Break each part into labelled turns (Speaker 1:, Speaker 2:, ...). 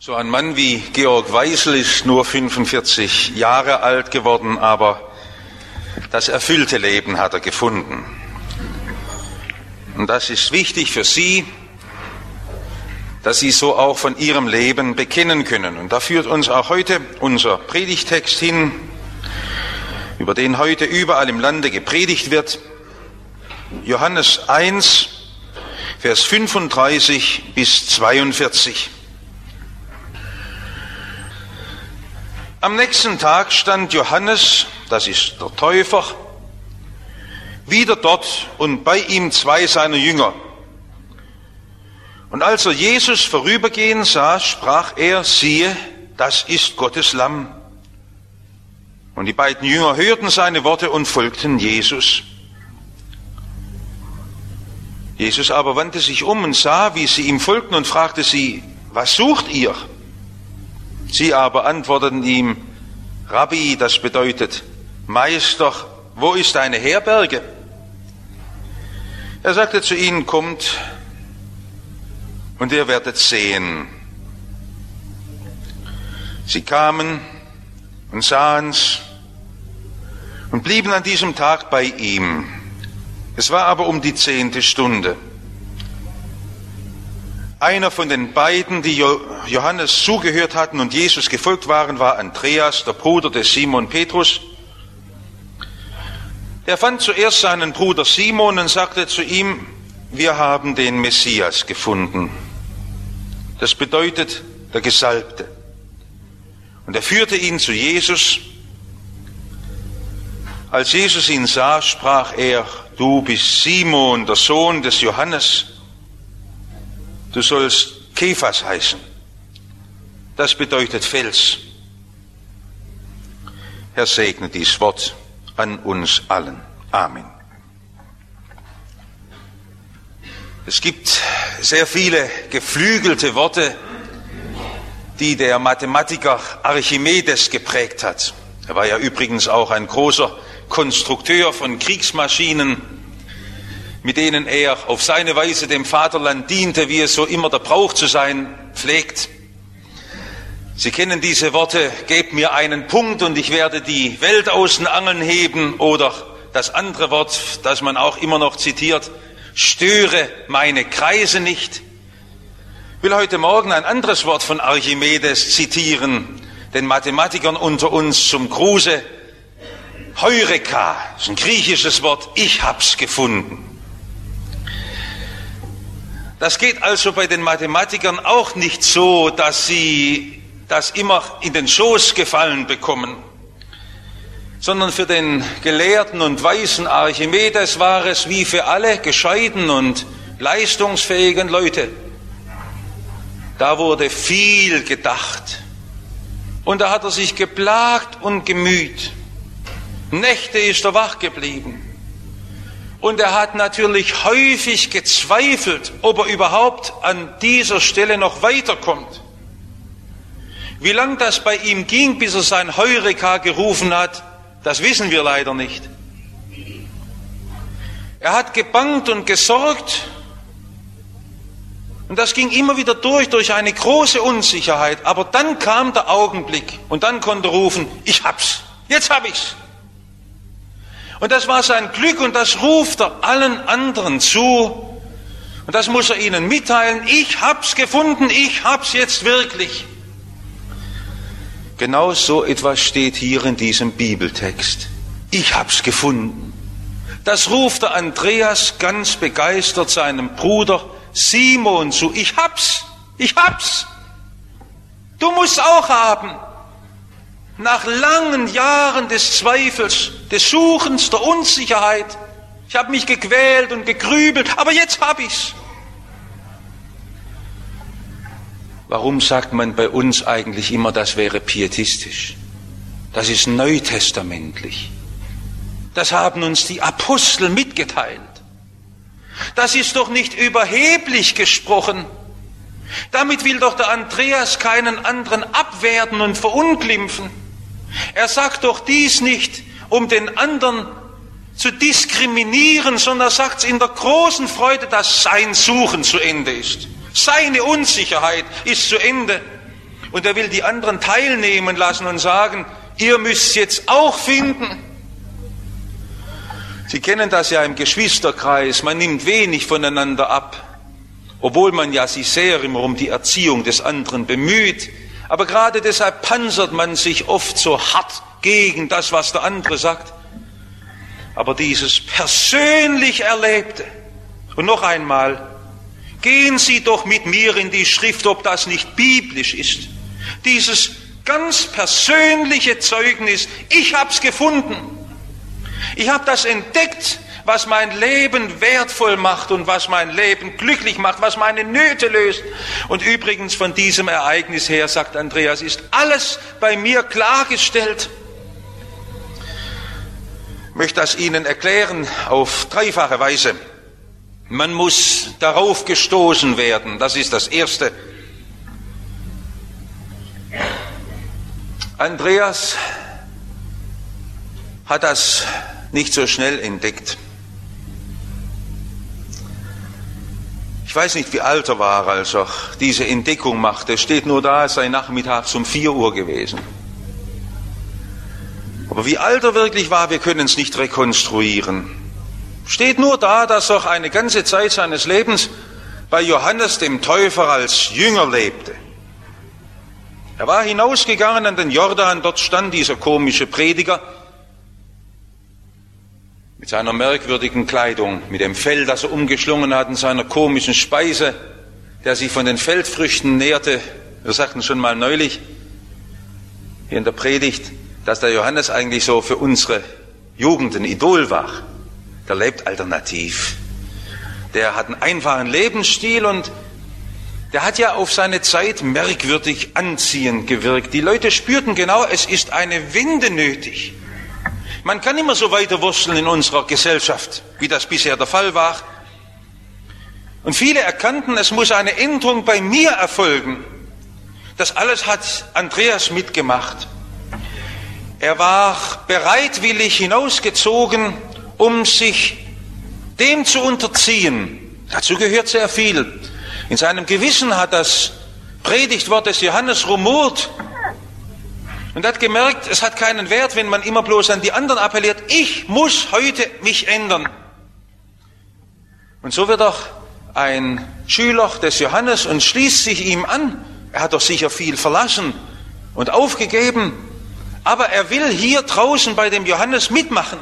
Speaker 1: So ein Mann wie Georg Weisel ist nur 45 Jahre alt geworden, aber das erfüllte Leben hat er gefunden. Und das ist wichtig für Sie, dass Sie so auch von Ihrem Leben bekennen können. Und da führt uns auch heute unser Predigtext hin, über den heute überall im Lande gepredigt wird. Johannes 1, Vers 35 bis 42. Am nächsten Tag stand Johannes, das ist der Täufer, wieder dort und bei ihm zwei seiner Jünger. Und als er Jesus vorübergehen sah, sprach er, siehe, das ist Gottes Lamm. Und die beiden Jünger hörten seine Worte und folgten Jesus. Jesus aber wandte sich um und sah, wie sie ihm folgten und fragte sie, was sucht ihr? Sie aber antworteten ihm, Rabbi, das bedeutet, Meister, wo ist deine Herberge? Er sagte zu ihnen, kommt und ihr werdet sehen. Sie kamen und sahen's und blieben an diesem Tag bei ihm. Es war aber um die zehnte Stunde. Einer von den beiden, die Johannes zugehört hatten und Jesus gefolgt waren, war Andreas, der Bruder des Simon Petrus. Er fand zuerst seinen Bruder Simon und sagte zu ihm, wir haben den Messias gefunden. Das bedeutet der Gesalbte. Und er führte ihn zu Jesus. Als Jesus ihn sah, sprach er, du bist Simon, der Sohn des Johannes Du sollst Kephas heißen. Das bedeutet Fels. Herr segne dies Wort an uns allen. Amen. Es gibt sehr viele geflügelte Worte, die der Mathematiker Archimedes geprägt hat. Er war ja übrigens auch ein großer Konstrukteur von Kriegsmaschinen mit denen er auf seine Weise dem Vaterland diente, wie es so immer der Brauch zu sein pflegt. Sie kennen diese Worte, gebt mir einen Punkt und ich werde die Welt aus den Angeln heben oder das andere Wort, das man auch immer noch zitiert, störe meine Kreise nicht. Ich will heute Morgen ein anderes Wort von Archimedes zitieren, den Mathematikern unter uns zum Gruße. Heureka, ist ein griechisches Wort, ich hab's gefunden. Das geht also bei den Mathematikern auch nicht so, dass sie das immer in den Schoß gefallen bekommen, sondern für den gelehrten und weisen Archimedes war es wie für alle gescheiten und leistungsfähigen Leute. Da wurde viel gedacht. Und da hat er sich geplagt und gemüht. Nächte ist er wach geblieben. Und er hat natürlich häufig gezweifelt, ob er überhaupt an dieser Stelle noch weiterkommt. Wie lang das bei ihm ging, bis er sein Heureka gerufen hat, das wissen wir leider nicht. Er hat gebangt und gesorgt und das ging immer wieder durch, durch eine große Unsicherheit. Aber dann kam der Augenblick und dann konnte er rufen, ich hab's, jetzt hab ich's. Und das war sein Glück und das ruft er allen anderen zu. Und das muss er ihnen mitteilen. Ich hab's gefunden, ich hab's jetzt wirklich. Genau so etwas steht hier in diesem Bibeltext. Ich hab's gefunden. Das ruft der Andreas ganz begeistert seinem Bruder Simon zu. Ich hab's, ich hab's. Du musst auch haben nach langen Jahren des Zweifels, des Suchens, der Unsicherheit, ich habe mich gequält und gegrübelt, aber jetzt habe ich's. Warum sagt man bei uns eigentlich immer, das wäre pietistisch? Das ist neutestamentlich. Das haben uns die Apostel mitgeteilt. Das ist doch nicht überheblich gesprochen. Damit will doch der Andreas keinen anderen abwerten und verunglimpfen. Er sagt doch dies nicht, um den anderen zu diskriminieren, sondern er sagt es in der großen Freude, dass sein Suchen zu Ende ist. Seine Unsicherheit ist zu Ende. Und er will die anderen teilnehmen lassen und sagen, ihr müsst jetzt auch finden. Sie kennen das ja im Geschwisterkreis, man nimmt wenig voneinander ab, obwohl man ja sich sehr immer um die Erziehung des anderen bemüht. Aber gerade deshalb panzert man sich oft so hart gegen das, was der andere sagt. Aber dieses persönlich Erlebte, und noch einmal, gehen Sie doch mit mir in die Schrift, ob das nicht biblisch ist. Dieses ganz persönliche Zeugnis, ich hab's gefunden. Ich habe das entdeckt, was mein Leben wertvoll macht und was mein Leben glücklich macht, was meine Nöte löst. Und übrigens von diesem Ereignis her, sagt Andreas, ist alles bei mir klargestellt. Ich möchte das Ihnen erklären auf dreifache Weise. Man muss darauf gestoßen werden, das ist das Erste. Andreas hat das nicht so schnell entdeckt. Ich weiß nicht, wie alt er war, als er diese Entdeckung machte. Es steht nur da, es sei nachmittags um 4 Uhr gewesen. Aber wie alt er wirklich war, wir können es nicht rekonstruieren. Steht nur da, dass er eine ganze Zeit seines Lebens bei Johannes dem Täufer als Jünger lebte. Er war hinausgegangen an den Jordan, dort stand dieser komische Prediger mit seiner merkwürdigen Kleidung, mit dem Fell, das er umgeschlungen hat, und seiner komischen Speise, der sich von den Feldfrüchten nährte. Wir sagten schon mal neulich hier in der Predigt, dass der Johannes eigentlich so für unsere Jugend ein Idol war. Der lebt alternativ. Der hat einen einfachen Lebensstil und der hat ja auf seine Zeit merkwürdig anziehend gewirkt. Die Leute spürten genau, es ist eine Wende nötig. Man kann immer so weiter wursteln in unserer Gesellschaft, wie das bisher der Fall war. Und viele erkannten, es muss eine Änderung bei mir erfolgen. Das alles hat Andreas mitgemacht. Er war bereitwillig hinausgezogen, um sich dem zu unterziehen. Dazu gehört sehr viel. In seinem Gewissen hat das Predigtwort des Johannes rumort und hat gemerkt, es hat keinen Wert, wenn man immer bloß an die anderen appelliert. Ich muss heute mich ändern. Und so wird auch ein Schüler des Johannes und schließt sich ihm an. Er hat doch sicher viel verlassen und aufgegeben, aber er will hier draußen bei dem Johannes mitmachen.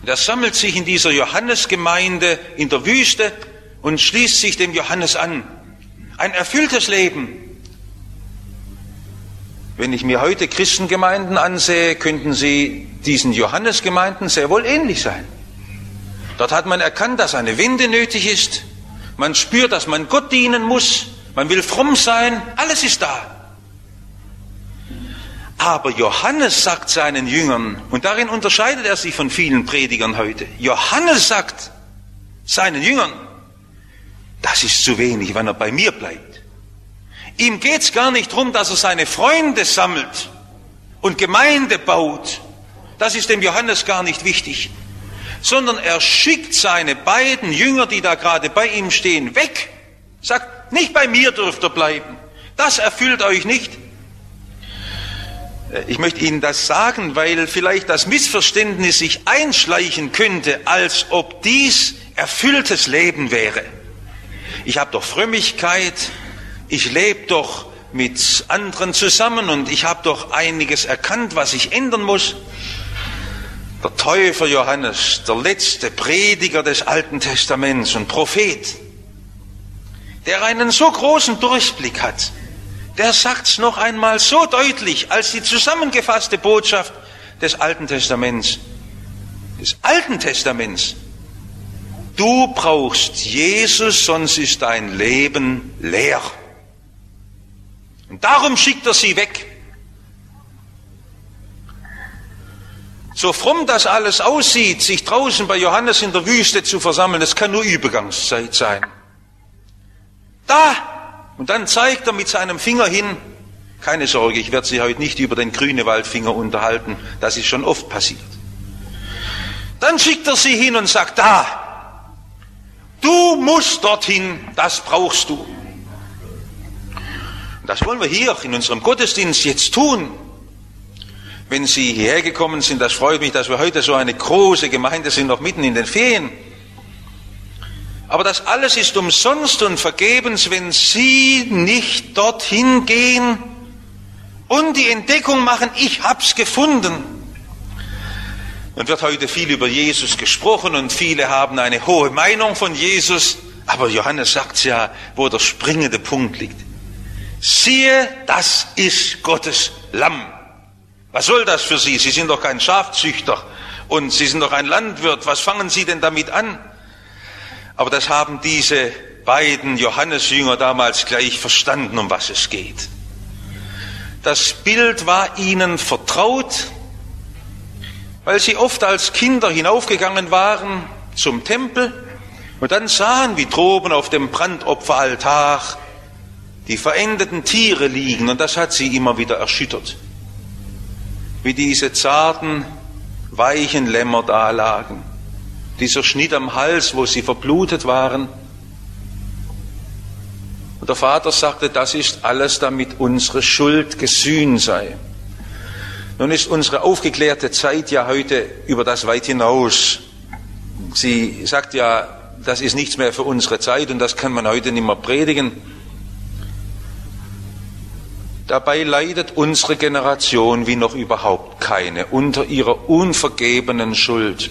Speaker 1: Und er sammelt sich in dieser Johannesgemeinde in der Wüste und schließt sich dem Johannes an. Ein erfülltes Leben, wenn ich mir heute Christengemeinden ansehe, könnten sie diesen Johannesgemeinden sehr wohl ähnlich sein. Dort hat man erkannt, dass eine Wende nötig ist. Man spürt, dass man Gott dienen muss. Man will fromm sein. Alles ist da. Aber Johannes sagt seinen Jüngern, und darin unterscheidet er sich von vielen Predigern heute, Johannes sagt seinen Jüngern, das ist zu wenig, wenn er bei mir bleibt. Ihm geht es gar nicht darum, dass er seine Freunde sammelt und Gemeinde baut. Das ist dem Johannes gar nicht wichtig. Sondern er schickt seine beiden Jünger, die da gerade bei ihm stehen, weg. Sagt, nicht bei mir dürft ihr bleiben. Das erfüllt euch nicht. Ich möchte Ihnen das sagen, weil vielleicht das Missverständnis sich einschleichen könnte, als ob dies erfülltes Leben wäre. Ich habe doch Frömmigkeit, ich lebe doch mit anderen zusammen und ich habe doch einiges erkannt, was ich ändern muss. Der Täufer Johannes, der letzte Prediger des Alten Testaments und Prophet, der einen so großen Durchblick hat, der sagt's noch einmal so deutlich als die zusammengefasste Botschaft des Alten Testaments. Des Alten Testaments. Du brauchst Jesus, sonst ist dein Leben leer. Und darum schickt er sie weg. So fromm das alles aussieht, sich draußen bei Johannes in der Wüste zu versammeln, das kann nur Übergangszeit sein. Da! Und dann zeigt er mit seinem Finger hin, keine Sorge, ich werde Sie heute nicht über den Grünewaldfinger unterhalten, das ist schon oft passiert. Dann schickt er sie hin und sagt, da, du musst dorthin, das brauchst du. Das wollen wir hier in unserem Gottesdienst jetzt tun. Wenn Sie hierher gekommen sind, das freut mich, dass wir heute so eine große Gemeinde sind, noch mitten in den Ferien. Aber das alles ist umsonst und vergebens, wenn Sie nicht dorthin gehen und die Entdeckung machen, ich hab's gefunden. Und wird heute viel über Jesus gesprochen und viele haben eine hohe Meinung von Jesus. Aber Johannes sagt ja, wo der springende Punkt liegt. Siehe, das ist Gottes Lamm. Was soll das für Sie? Sie sind doch kein Schafzüchter und Sie sind doch ein Landwirt. Was fangen Sie denn damit an? Aber das haben diese beiden Johannesjünger damals gleich verstanden, um was es geht. Das Bild war ihnen vertraut, weil sie oft als Kinder hinaufgegangen waren zum Tempel und dann sahen, wie droben auf dem Brandopferaltar die verendeten Tiere liegen und das hat sie immer wieder erschüttert. Wie diese zarten, weichen Lämmer da lagen. Dieser Schnitt am Hals, wo sie verblutet waren. Und der Vater sagte, das ist alles, damit unsere Schuld gesühnt sei. Nun ist unsere aufgeklärte Zeit ja heute über das weit hinaus. Sie sagt ja, das ist nichts mehr für unsere Zeit und das kann man heute nicht mehr predigen. Dabei leidet unsere Generation wie noch überhaupt keine unter ihrer unvergebenen Schuld.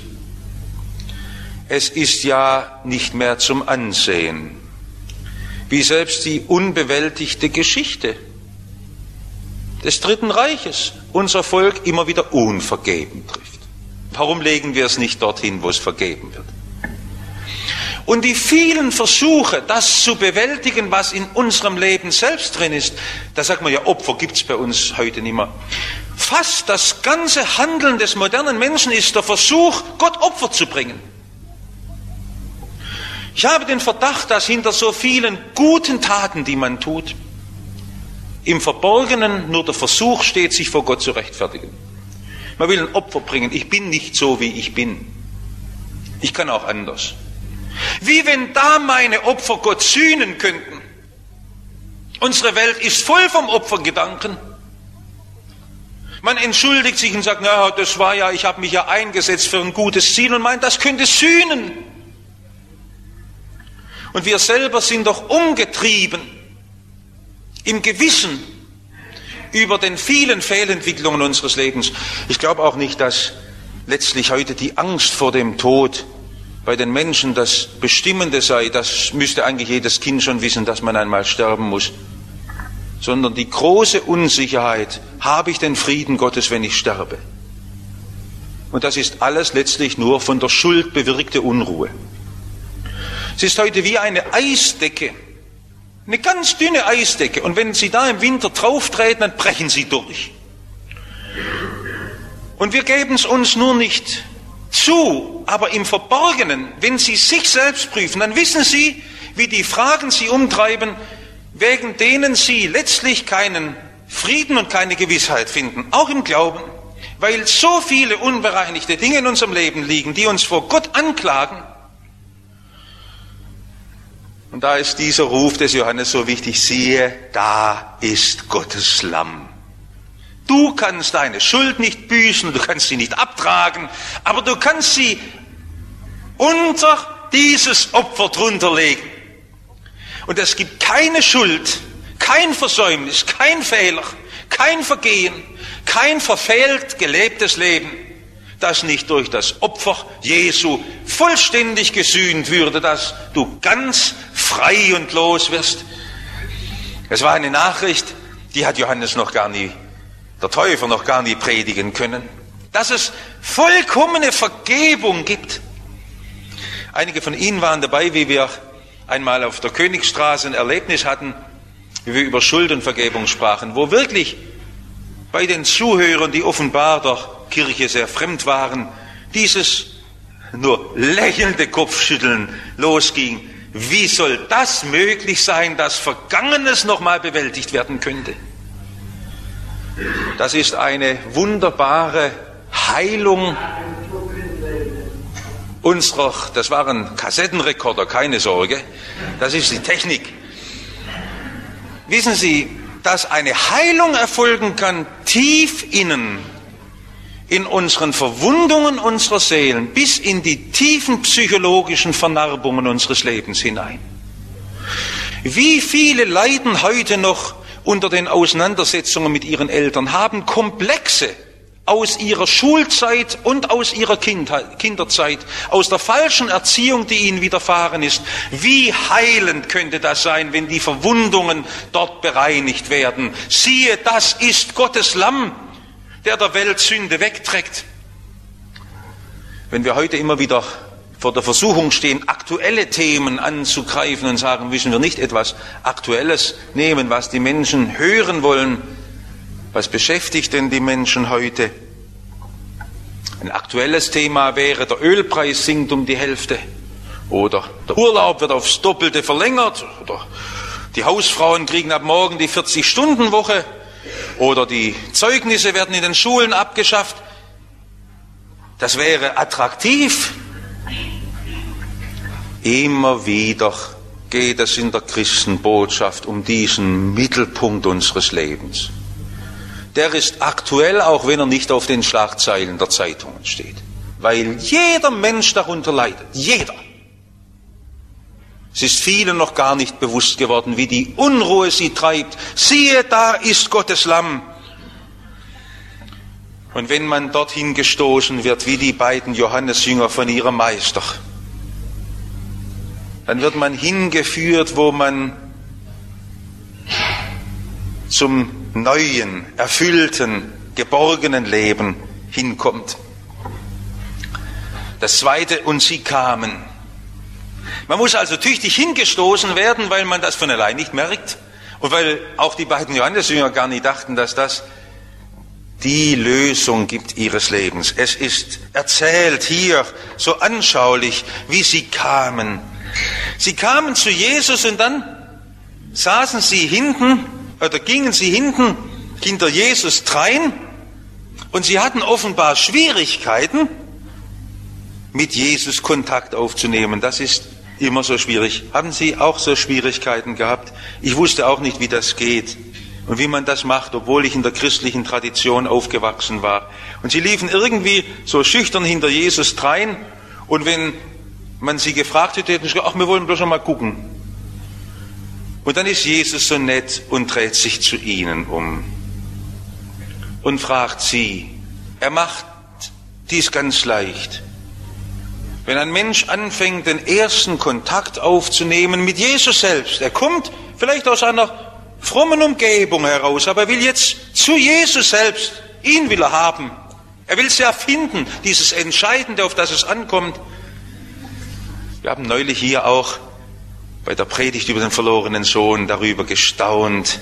Speaker 1: Es ist ja nicht mehr zum Ansehen, wie selbst die unbewältigte Geschichte des Dritten Reiches unser Volk immer wieder unvergeben trifft. Warum legen wir es nicht dorthin, wo es vergeben wird? Und die vielen Versuche, das zu bewältigen, was in unserem Leben selbst drin ist, da sagt man ja, Opfer gibt es bei uns heute nicht mehr. Fast das ganze Handeln des modernen Menschen ist der Versuch, Gott Opfer zu bringen. Ich habe den Verdacht, dass hinter so vielen guten Taten, die man tut, im Verborgenen nur der Versuch steht, sich vor Gott zu rechtfertigen. Man will ein Opfer bringen. Ich bin nicht so, wie ich bin. Ich kann auch anders. Wie wenn da meine Opfer Gott sühnen könnten. Unsere Welt ist voll vom Opfergedanken. Man entschuldigt sich und sagt, na, das war ja, ich habe mich ja eingesetzt für ein gutes Ziel und meint, das könnte sühnen. Und wir selber sind doch umgetrieben im Gewissen über den vielen Fehlentwicklungen unseres Lebens. Ich glaube auch nicht, dass letztlich heute die Angst vor dem Tod bei den Menschen das Bestimmende sei. Das müsste eigentlich jedes Kind schon wissen, dass man einmal sterben muss. Sondern die große Unsicherheit, habe ich den Frieden Gottes, wenn ich sterbe? Und das ist alles letztlich nur von der Schuld bewirkte Unruhe. Es ist heute wie eine Eisdecke, eine ganz dünne Eisdecke. Und wenn Sie da im Winter drauf dann brechen Sie durch. Und wir geben es uns nur nicht zu, aber im Verborgenen, wenn Sie sich selbst prüfen, dann wissen Sie, wie die Fragen Sie umtreiben, wegen denen Sie letztlich keinen Frieden und keine Gewissheit finden, auch im Glauben, weil so viele unbereinigte Dinge in unserem Leben liegen, die uns vor Gott anklagen, und da ist dieser Ruf des Johannes so wichtig, siehe, da ist Gottes Lamm. Du kannst deine Schuld nicht büßen, du kannst sie nicht abtragen, aber du kannst sie unter dieses Opfer drunter legen. Und es gibt keine Schuld, kein Versäumnis, kein Fehler, kein Vergehen, kein verfehlt gelebtes Leben, das nicht durch das Opfer Jesu vollständig gesühnt würde, dass du ganz frei und los wirst. Es war eine Nachricht, die hat Johannes noch gar nie, der Täufer noch gar nie predigen können, dass es vollkommene Vergebung gibt. Einige von Ihnen waren dabei, wie wir einmal auf der Königstraße ein Erlebnis hatten, wie wir über Schuld und Vergebung sprachen, wo wirklich bei den Zuhörern, die offenbar der Kirche sehr fremd waren, dieses nur lächelnde Kopfschütteln losging. Wie soll das möglich sein, dass Vergangenes nochmal bewältigt werden könnte? Das ist eine wunderbare Heilung unserer, das waren Kassettenrekorder, keine Sorge, das ist die Technik. Wissen Sie, dass eine Heilung erfolgen kann, tief innen, in unseren Verwundungen unserer Seelen, bis in die tiefen psychologischen Vernarbungen unseres Lebens hinein. Wie viele leiden heute noch unter den Auseinandersetzungen mit ihren Eltern, haben Komplexe aus ihrer Schulzeit und aus ihrer Kindheit, Kinderzeit, aus der falschen Erziehung, die ihnen widerfahren ist. Wie heilend könnte das sein, wenn die Verwundungen dort bereinigt werden? Siehe, das ist Gottes Lamm, der der Welt Sünde wegträgt. Wenn wir heute immer wieder vor der Versuchung stehen, aktuelle Themen anzugreifen und sagen, müssen wir nicht etwas Aktuelles nehmen, was die Menschen hören wollen, was beschäftigt denn die Menschen heute? Ein aktuelles Thema wäre, der Ölpreis sinkt um die Hälfte. Oder der Urlaub wird aufs Doppelte verlängert. Oder die Hausfrauen kriegen ab morgen die 40-Stunden-Woche. Oder die Zeugnisse werden in den Schulen abgeschafft. Das wäre attraktiv. Immer wieder geht es in der Christenbotschaft um diesen Mittelpunkt unseres Lebens der ist aktuell, auch wenn er nicht auf den Schlagzeilen der Zeitungen steht. Weil jeder Mensch darunter leidet. Jeder. Es ist vielen noch gar nicht bewusst geworden, wie die Unruhe sie treibt. Siehe, da ist Gottes Lamm. Und wenn man dorthin gestoßen wird, wie die beiden Johannesjünger von ihrem Meister, dann wird man hingeführt, wo man zum neuen, erfüllten, geborgenen Leben hinkommt. Das zweite, und sie kamen. Man muss also tüchtig hingestoßen werden, weil man das von allein nicht merkt und weil auch die beiden Johannesjünger gar nicht dachten, dass das die Lösung gibt ihres Lebens. Es ist erzählt hier so anschaulich, wie sie kamen. Sie kamen zu Jesus und dann saßen sie hinten oder gingen sie hinten hinter Jesus drein und sie hatten offenbar Schwierigkeiten, mit Jesus Kontakt aufzunehmen. Das ist immer so schwierig. Haben Sie auch so Schwierigkeiten gehabt? Ich wusste auch nicht, wie das geht und wie man das macht, obwohl ich in der christlichen Tradition aufgewachsen war. Und sie liefen irgendwie so schüchtern hinter Jesus drein und wenn man sie gefragt hätte, hätten sie gesagt, ach, wir wollen bloß schon mal gucken. Und dann ist Jesus so nett und dreht sich zu ihnen um und fragt sie. Er macht dies ganz leicht. Wenn ein Mensch anfängt, den ersten Kontakt aufzunehmen mit Jesus selbst, er kommt vielleicht aus einer frommen Umgebung heraus, aber er will jetzt zu Jesus selbst, ihn will er haben. Er will es erfinden, dieses Entscheidende, auf das es ankommt. Wir haben neulich hier auch bei der Predigt über den verlorenen Sohn darüber gestaunt.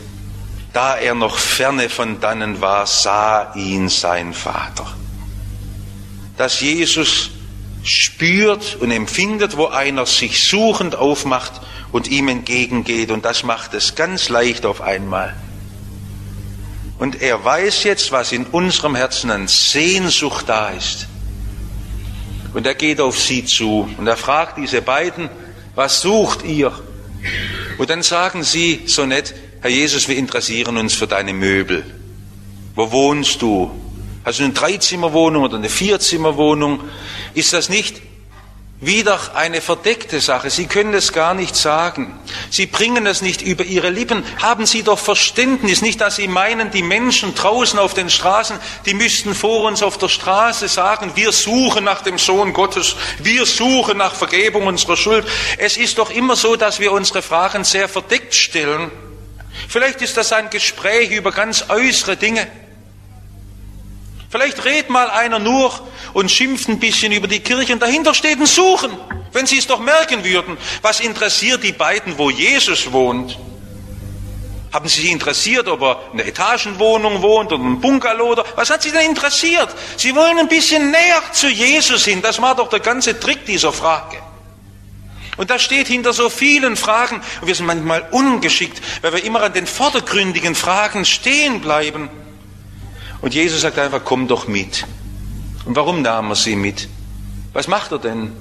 Speaker 1: Da er noch ferne von dannen war, sah ihn sein Vater. Dass Jesus spürt und empfindet, wo einer sich suchend aufmacht und ihm entgegengeht. Und das macht es ganz leicht auf einmal. Und er weiß jetzt, was in unserem Herzen an Sehnsucht da ist. Und er geht auf sie zu und er fragt diese beiden, was sucht ihr? Und dann sagen sie so nett, Herr Jesus, wir interessieren uns für deine Möbel. Wo wohnst du? Hast du eine Dreizimmerwohnung oder eine Vierzimmerwohnung? Ist das nicht wieder eine verdeckte Sache. Sie können es gar nicht sagen. Sie bringen es nicht über Ihre Lippen. Haben Sie doch Verständnis. Nicht, dass Sie meinen, die Menschen draußen auf den Straßen, die müssten vor uns auf der Straße sagen, wir suchen nach dem Sohn Gottes. Wir suchen nach Vergebung unserer Schuld. Es ist doch immer so, dass wir unsere Fragen sehr verdeckt stellen. Vielleicht ist das ein Gespräch über ganz äußere Dinge. Vielleicht redet mal einer nur und schimpft ein bisschen über die Kirche und dahinter steht ein Suchen. Wenn Sie es doch merken würden, was interessiert die beiden, wo Jesus wohnt? Haben Sie sich interessiert, ob er in einer Etagenwohnung wohnt oder einem Bungalow oder was hat Sie denn interessiert? Sie wollen ein bisschen näher zu Jesus hin. Das war doch der ganze Trick dieser Frage. Und das steht hinter so vielen Fragen. Und wir sind manchmal ungeschickt, weil wir immer an den vordergründigen Fragen stehen bleiben. Und Jesus sagt einfach, komm doch mit. Und warum nahm er sie mit? Was macht er denn?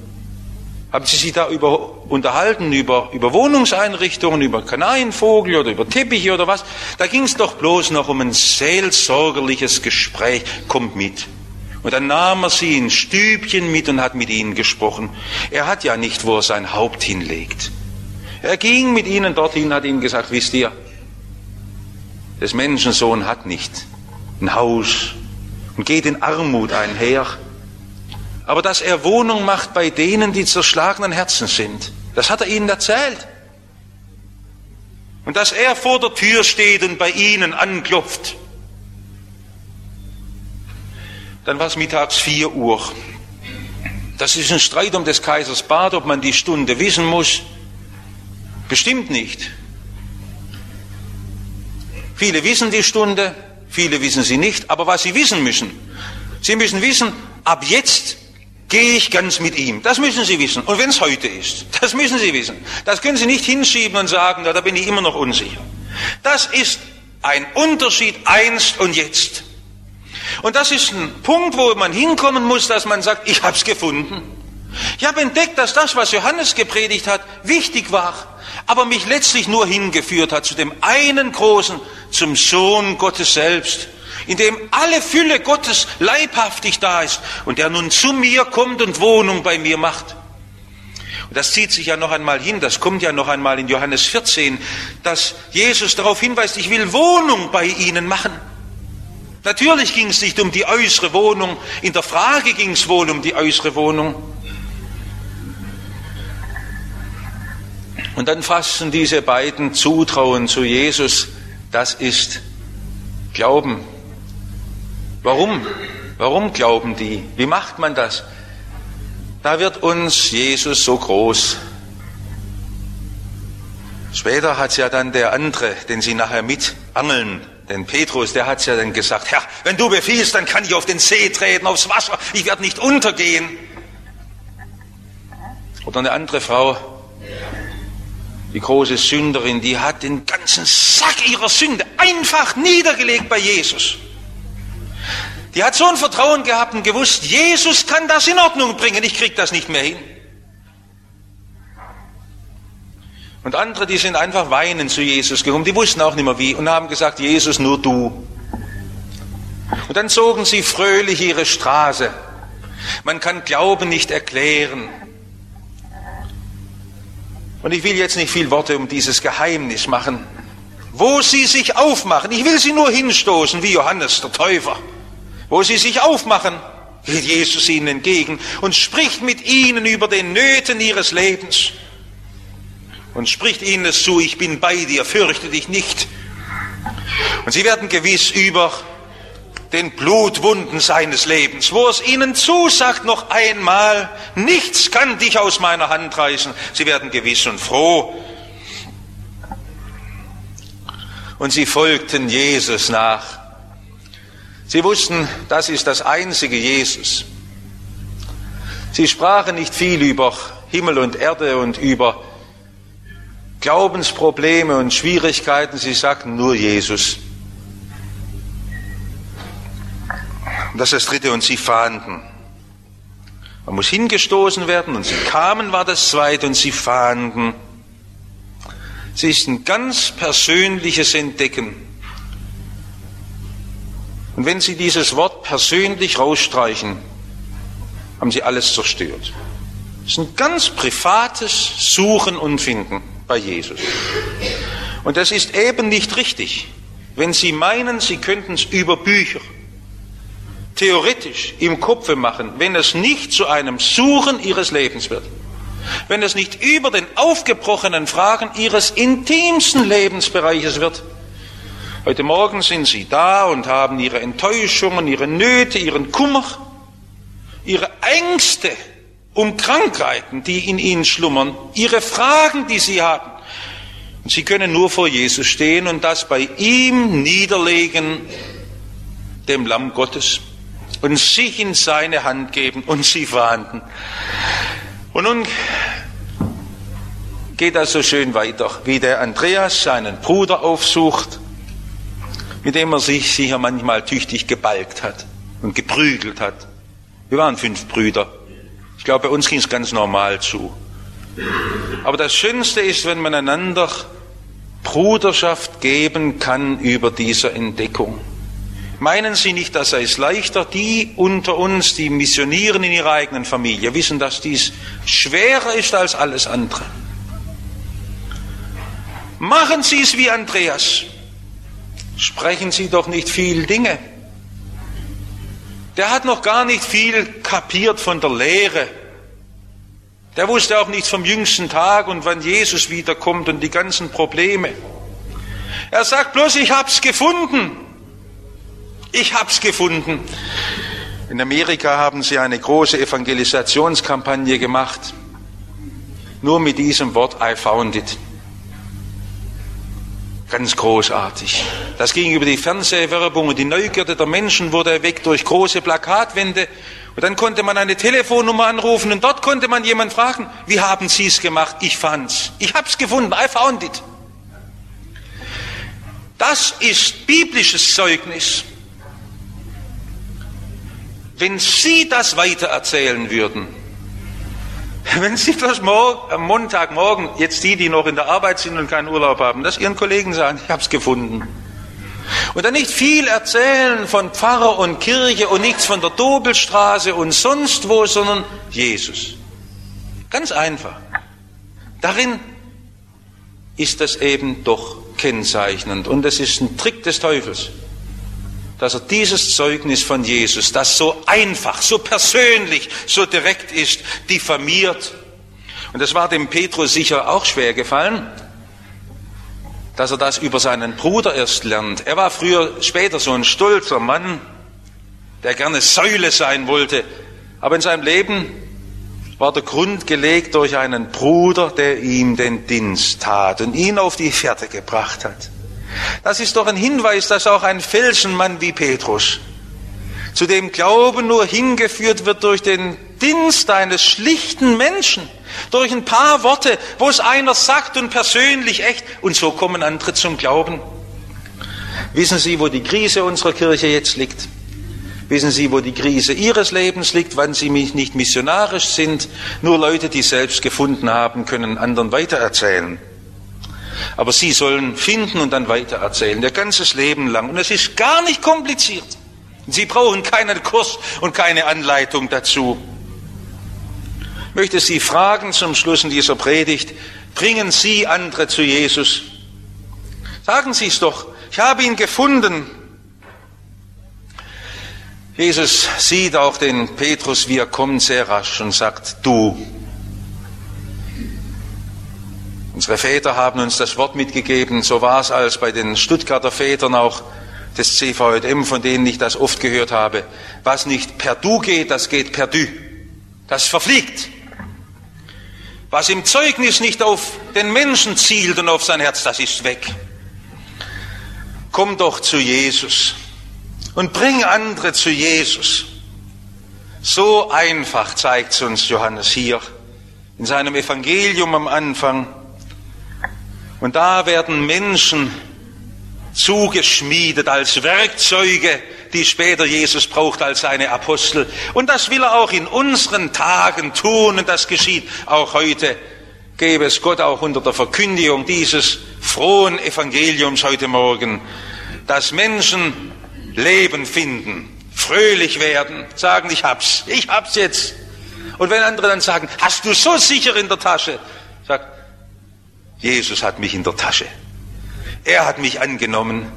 Speaker 1: Haben Sie sich da über, unterhalten über, über Wohnungseinrichtungen, über Kanarienvogel oder über Teppiche oder was? Da ging es doch bloß noch um ein seelsorgerliches Gespräch. Kommt mit. Und dann nahm er sie in Stübchen mit und hat mit ihnen gesprochen. Er hat ja nicht, wo er sein Haupt hinlegt. Er ging mit ihnen dorthin, hat ihnen gesagt, wisst ihr, des Menschensohn hat nicht ein Haus und geht in Armut einher aber dass er Wohnung macht bei denen, die zerschlagenen Herzen sind. Das hat er ihnen erzählt. Und dass er vor der Tür steht und bei ihnen anklopft. Dann war es mittags vier Uhr. Das ist ein Streit um des Kaisers Bad, ob man die Stunde wissen muss. Bestimmt nicht. Viele wissen die Stunde, viele wissen sie nicht, aber was sie wissen müssen, sie müssen wissen, ab jetzt gehe ich ganz mit ihm. Das müssen Sie wissen. Und wenn es heute ist, das müssen Sie wissen. Das können Sie nicht hinschieben und sagen, da bin ich immer noch unsicher. Das ist ein Unterschied einst und jetzt. Und das ist ein Punkt, wo man hinkommen muss, dass man sagt, ich habe es gefunden. Ich habe entdeckt, dass das, was Johannes gepredigt hat, wichtig war, aber mich letztlich nur hingeführt hat zu dem einen Großen, zum Sohn Gottes selbst, in dem alle Fülle Gottes leibhaftig da ist und der nun zu mir kommt und Wohnung bei mir macht. Und das zieht sich ja noch einmal hin, das kommt ja noch einmal in Johannes 14, dass Jesus darauf hinweist, ich will Wohnung bei ihnen machen. Natürlich ging es nicht um die äußere Wohnung, in der Frage ging es wohl um die äußere Wohnung. Und dann fassen diese beiden Zutrauen zu Jesus, das ist Glauben. Warum? Warum glauben die? Wie macht man das? Da wird uns Jesus so groß. Später hat es ja dann der andere, den sie nachher mit angeln, den Petrus, der hat es ja dann gesagt, Herr, wenn du befiehlst, dann kann ich auf den See treten, aufs Wasser, ich werde nicht untergehen. Oder eine andere Frau, die große Sünderin, die hat den ganzen Sack ihrer Sünde einfach niedergelegt bei Jesus. Die hat so ein Vertrauen gehabt und gewusst, Jesus kann das in Ordnung bringen, ich krieg das nicht mehr hin. Und andere, die sind einfach weinend zu Jesus gekommen, die wussten auch nicht mehr wie und haben gesagt, Jesus, nur du. Und dann zogen sie fröhlich ihre Straße. Man kann Glauben nicht erklären. Und ich will jetzt nicht viel Worte um dieses Geheimnis machen, wo sie sich aufmachen. Ich will sie nur hinstoßen wie Johannes der Täufer. Wo sie sich aufmachen, geht Jesus ihnen entgegen und spricht mit ihnen über den Nöten ihres Lebens und spricht ihnen es zu, ich bin bei dir, fürchte dich nicht. Und sie werden gewiss über den Blutwunden seines Lebens, wo es ihnen zusagt noch einmal, nichts kann dich aus meiner Hand reißen. Sie werden gewiss und froh. Und sie folgten Jesus nach Sie wussten, das ist das einzige Jesus. Sie sprachen nicht viel über Himmel und Erde und über Glaubensprobleme und Schwierigkeiten. Sie sagten nur Jesus. Und das ist das Dritte. Und sie fahnden. Man muss hingestoßen werden und sie kamen, war das Zweite, und sie fahnden. Es ist ein ganz persönliches Entdecken und wenn Sie dieses Wort persönlich rausstreichen, haben Sie alles zerstört. Es ist ein ganz privates Suchen und Finden bei Jesus. Und das ist eben nicht richtig, wenn Sie meinen, Sie könnten es über Bücher theoretisch im Kopfe machen, wenn es nicht zu einem Suchen Ihres Lebens wird. Wenn es nicht über den aufgebrochenen Fragen Ihres intimsten Lebensbereiches wird, Heute Morgen sind Sie da und haben Ihre Enttäuschungen, Ihre Nöte, Ihren Kummer, Ihre Ängste um Krankheiten, die in Ihnen schlummern, Ihre Fragen, die Sie haben. Und Sie können nur vor Jesus stehen und das bei ihm niederlegen, dem Lamm Gottes, und sich in seine Hand geben und Sie warten. Und nun geht das so schön weiter, wie der Andreas seinen Bruder aufsucht mit dem er sich sicher manchmal tüchtig gebalgt hat und geprügelt hat. Wir waren fünf Brüder. Ich glaube, bei uns ging es ganz normal zu. Aber das Schönste ist, wenn man einander Bruderschaft geben kann über dieser Entdeckung. Meinen Sie nicht, das sei es leichter? Die unter uns, die missionieren in ihrer eigenen Familie, wissen, dass dies schwerer ist als alles andere. Machen Sie es wie Andreas. Sprechen Sie doch nicht viel Dinge. Der hat noch gar nicht viel kapiert von der Lehre. Der wusste auch nichts vom jüngsten Tag und wann Jesus wiederkommt und die ganzen Probleme. Er sagt bloß, ich hab's gefunden. Ich hab's gefunden. In Amerika haben sie eine große Evangelisationskampagne gemacht. Nur mit diesem Wort I found it. Ganz großartig. Das ging über die Fernsehwerbung und die Neugierde der Menschen wurde erweckt durch große Plakatwände. Und dann konnte man eine Telefonnummer anrufen und dort konnte man jemand fragen, wie haben Sie es gemacht? Ich fand's. Ich hab's gefunden. I found it. Das ist biblisches Zeugnis. Wenn Sie das weitererzählen würden, wenn Sie das morgen, am Montagmorgen, jetzt die, die noch in der Arbeit sind und keinen Urlaub haben, das Ihren Kollegen sagen, ich habe es gefunden. Und dann nicht viel erzählen von Pfarrer und Kirche und nichts von der Dobelstraße und sonst wo, sondern Jesus. Ganz einfach. Darin ist das eben doch kennzeichnend und es ist ein Trick des Teufels dass er dieses Zeugnis von Jesus, das so einfach, so persönlich, so direkt ist, diffamiert. Und das war dem Petrus sicher auch schwer gefallen, dass er das über seinen Bruder erst lernt. Er war früher, später so ein stolzer Mann, der gerne Säule sein wollte, aber in seinem Leben war der Grund gelegt durch einen Bruder, der ihm den Dienst tat und ihn auf die Fährte gebracht hat. Das ist doch ein Hinweis, dass auch ein Felsenmann wie Petrus, zu dem Glauben nur hingeführt wird durch den Dienst eines schlichten Menschen, durch ein paar Worte, wo es einer sagt und persönlich echt, und so kommen andere zum Glauben. Wissen Sie, wo die Krise unserer Kirche jetzt liegt? Wissen Sie, wo die Krise Ihres Lebens liegt, wann Sie nicht missionarisch sind? Nur Leute, die selbst gefunden haben, können anderen weitererzählen. Aber Sie sollen finden und dann weitererzählen, ihr ganzes Leben lang. Und es ist gar nicht kompliziert. Sie brauchen keinen Kurs und keine Anleitung dazu. Ich möchte Sie fragen zum Schluss dieser Predigt, bringen Sie andere zu Jesus? Sagen Sie es doch, ich habe ihn gefunden. Jesus sieht auch den Petrus, wie er kommt, sehr rasch und sagt, du, Unsere Väter haben uns das Wort mitgegeben, so war es als bei den Stuttgarter Vätern auch des CVJM, von denen ich das oft gehört habe. Was nicht per Du geht, das geht per Du. Das verfliegt. Was im Zeugnis nicht auf den Menschen zielt und auf sein Herz, das ist weg. Komm doch zu Jesus und bring andere zu Jesus. So einfach zeigt es uns Johannes hier in seinem Evangelium am Anfang. Und da werden Menschen zugeschmiedet als Werkzeuge, die später Jesus braucht als seine Apostel. Und das will er auch in unseren Tagen tun und das geschieht auch heute. Gebe es Gott auch unter der Verkündigung dieses frohen Evangeliums heute Morgen, dass Menschen Leben finden, fröhlich werden, sagen, ich hab's, ich hab's jetzt. Und wenn andere dann sagen, hast du so sicher in der Tasche, sagt, Jesus hat mich in der Tasche. Er hat mich angenommen.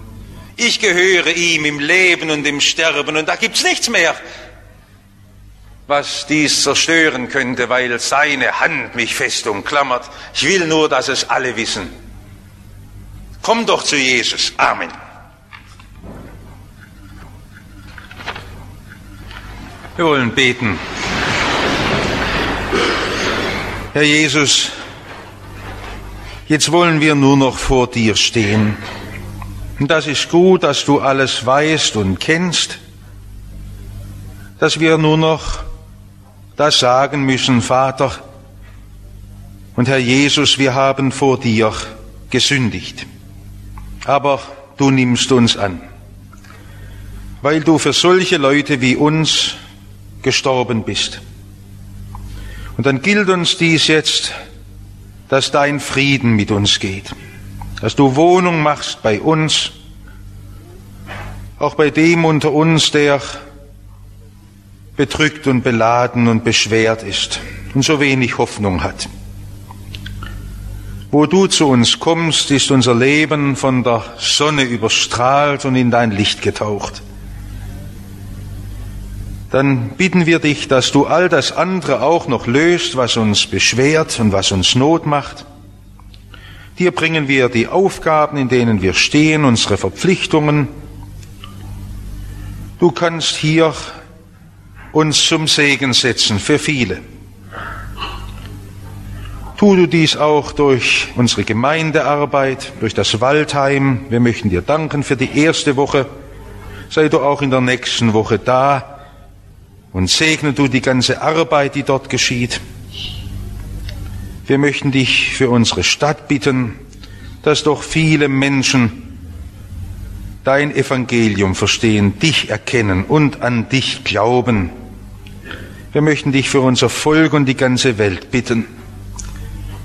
Speaker 1: Ich gehöre ihm im Leben und im Sterben und da gibt's nichts mehr, was dies zerstören könnte, weil seine Hand mich fest umklammert. Ich will nur, dass es alle wissen. Komm doch zu Jesus. Amen. Wir wollen beten. Herr Jesus, Jetzt wollen wir nur noch vor dir stehen. Und das ist gut, dass du alles weißt und kennst, dass wir nur noch das sagen müssen, Vater. Und Herr Jesus, wir haben vor dir gesündigt. Aber du nimmst uns an, weil du für solche Leute wie uns gestorben bist. Und dann gilt uns dies jetzt, dass dein Frieden mit uns geht, dass du Wohnung machst bei uns, auch bei dem unter uns, der bedrückt und beladen und beschwert ist und so wenig Hoffnung hat. Wo du zu uns kommst, ist unser Leben von der Sonne überstrahlt und in dein Licht getaucht. Dann bitten wir dich, dass du all das andere auch noch löst, was uns beschwert und was uns Not macht. Dir bringen wir die Aufgaben, in denen wir stehen, unsere Verpflichtungen. Du kannst hier uns zum Segen setzen für viele. Tu du dies auch durch unsere Gemeindearbeit, durch das Waldheim. Wir möchten dir danken für die erste Woche. Sei du auch in der nächsten Woche da und segne du die ganze Arbeit, die dort geschieht. Wir möchten dich für unsere Stadt bitten, dass doch viele Menschen dein Evangelium verstehen, dich erkennen und an dich glauben. Wir möchten dich für unser Volk und die ganze Welt bitten.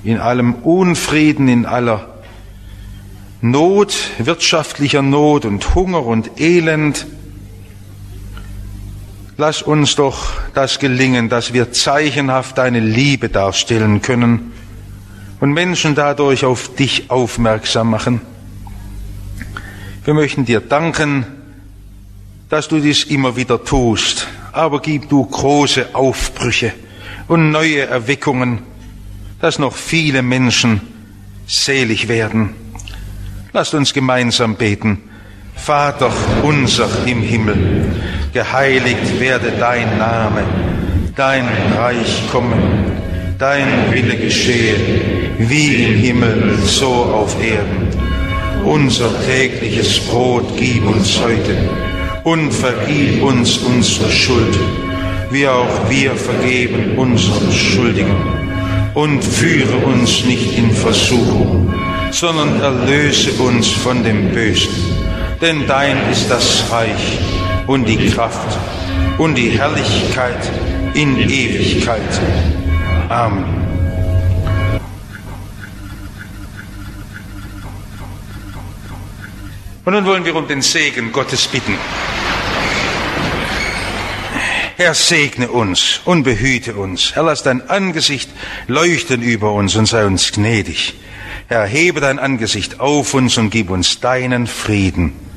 Speaker 1: In allem Unfrieden, in aller Not, wirtschaftlicher Not und Hunger und Elend, lass uns doch das gelingen, dass wir zeichenhaft deine Liebe darstellen können und Menschen dadurch auf dich aufmerksam machen. Wir möchten dir danken, dass du dies immer wieder tust, aber gib du große Aufbrüche und neue Erweckungen, dass noch viele Menschen selig werden. Lasst uns gemeinsam beten. Vater unser im Himmel, geheiligt werde dein Name, dein Reich komme, dein Wille geschehe, wie im Himmel, so auf Erden. Unser tägliches Brot gib uns heute und vergib uns unsere Schuld, wie auch wir vergeben unseren Schuldigen. Und führe uns nicht in Versuchung, sondern erlöse uns von dem Bösen. Denn dein ist das Reich und die Kraft und die Herrlichkeit in Ewigkeit. Amen. Und nun wollen wir um den Segen Gottes bitten. Herr, segne uns und behüte uns. Herr, lass dein Angesicht leuchten über uns und sei uns gnädig. Herr, hebe dein Angesicht auf uns und gib uns deinen Frieden.